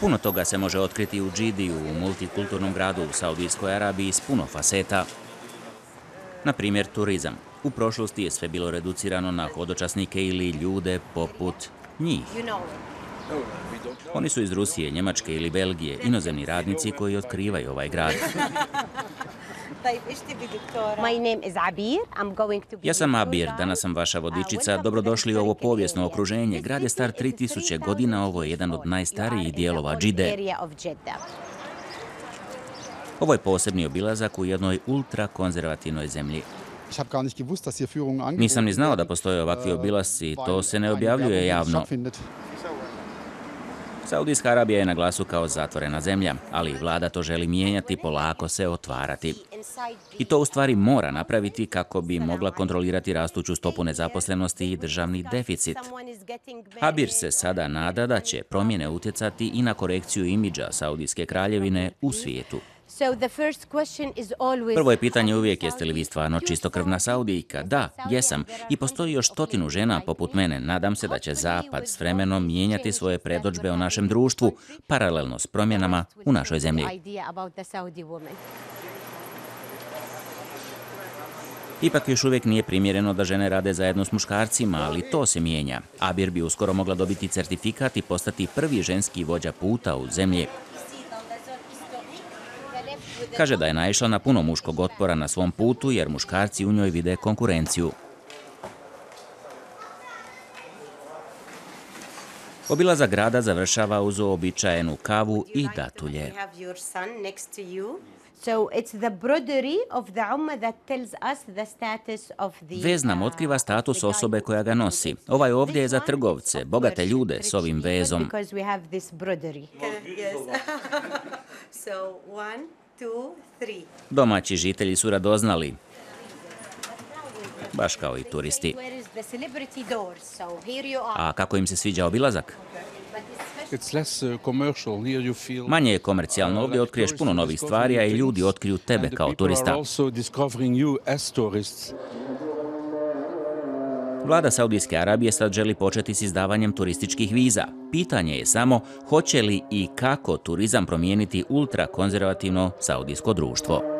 Puno toga se može otkriti u Džidiju, u multikulturnom gradu u Saudijskoj Arabiji s puno faseta. Na primjer, turizam. U prošlosti je sve bilo reducirano na hodočasnike ili ljude poput njih. Oni su iz Rusije, Njemačke ili Belgije, inozemni radnici koji otkrivaju ovaj grad. Ja sam Abir, danas sam vaša vodičica. Dobrodošli u ovo povijesno okruženje. Grad je star 3000 godina, ovo je jedan od najstarijih dijelova Džide. Ovo je posebni obilazak u jednoj ultrakonzervativnoj zemlji. Nisam ni znao da postoje ovakvi obilasci, to se ne objavljuje javno. Saudijska Arabija je na glasu kao zatvorena zemlja, ali vlada to želi mijenjati, polako se otvarati. I to u stvari mora napraviti kako bi mogla kontrolirati rastuću stopu nezaposlenosti i državni deficit. Habir se sada nada da će promjene utjecati i na korekciju imidža Saudijske kraljevine u svijetu. Prvo je pitanje uvijek jeste li vi stvarno čistokrvna Saudijka? Da, jesam. I postoji još stotinu žena poput mene. Nadam se da će Zapad s vremenom mijenjati svoje predođbe o našem društvu, paralelno s promjenama u našoj zemlji. Ipak još uvijek nije primjereno da žene rade zajedno s muškarcima, ali to se mijenja. Abir bi uskoro mogla dobiti certifikat i postati prvi ženski vođa puta u zemlji. Kaže da je naišla na puno muškog otpora na svom putu jer muškarci u njoj vide konkurenciju. Obilazak grada završava uz običajenu kavu i datulje. Vez nam otkriva status osobe koja ga nosi. Ovaj ovdje je za trgovce, bogate ljude s ovim vezom. Domaći žitelji su radoznali, baš kao i turisti. A kako im se sviđa obilazak? Uh, Manje je komercijalno, ovdje otkriješ puno novih stvari, a i ljudi otkriju tebe kao turista. Vlada Saudijske Arabije sad želi početi s izdavanjem turističkih viza. Pitanje je samo hoće li i kako turizam promijeniti ultrakonzervativno saudijsko društvo.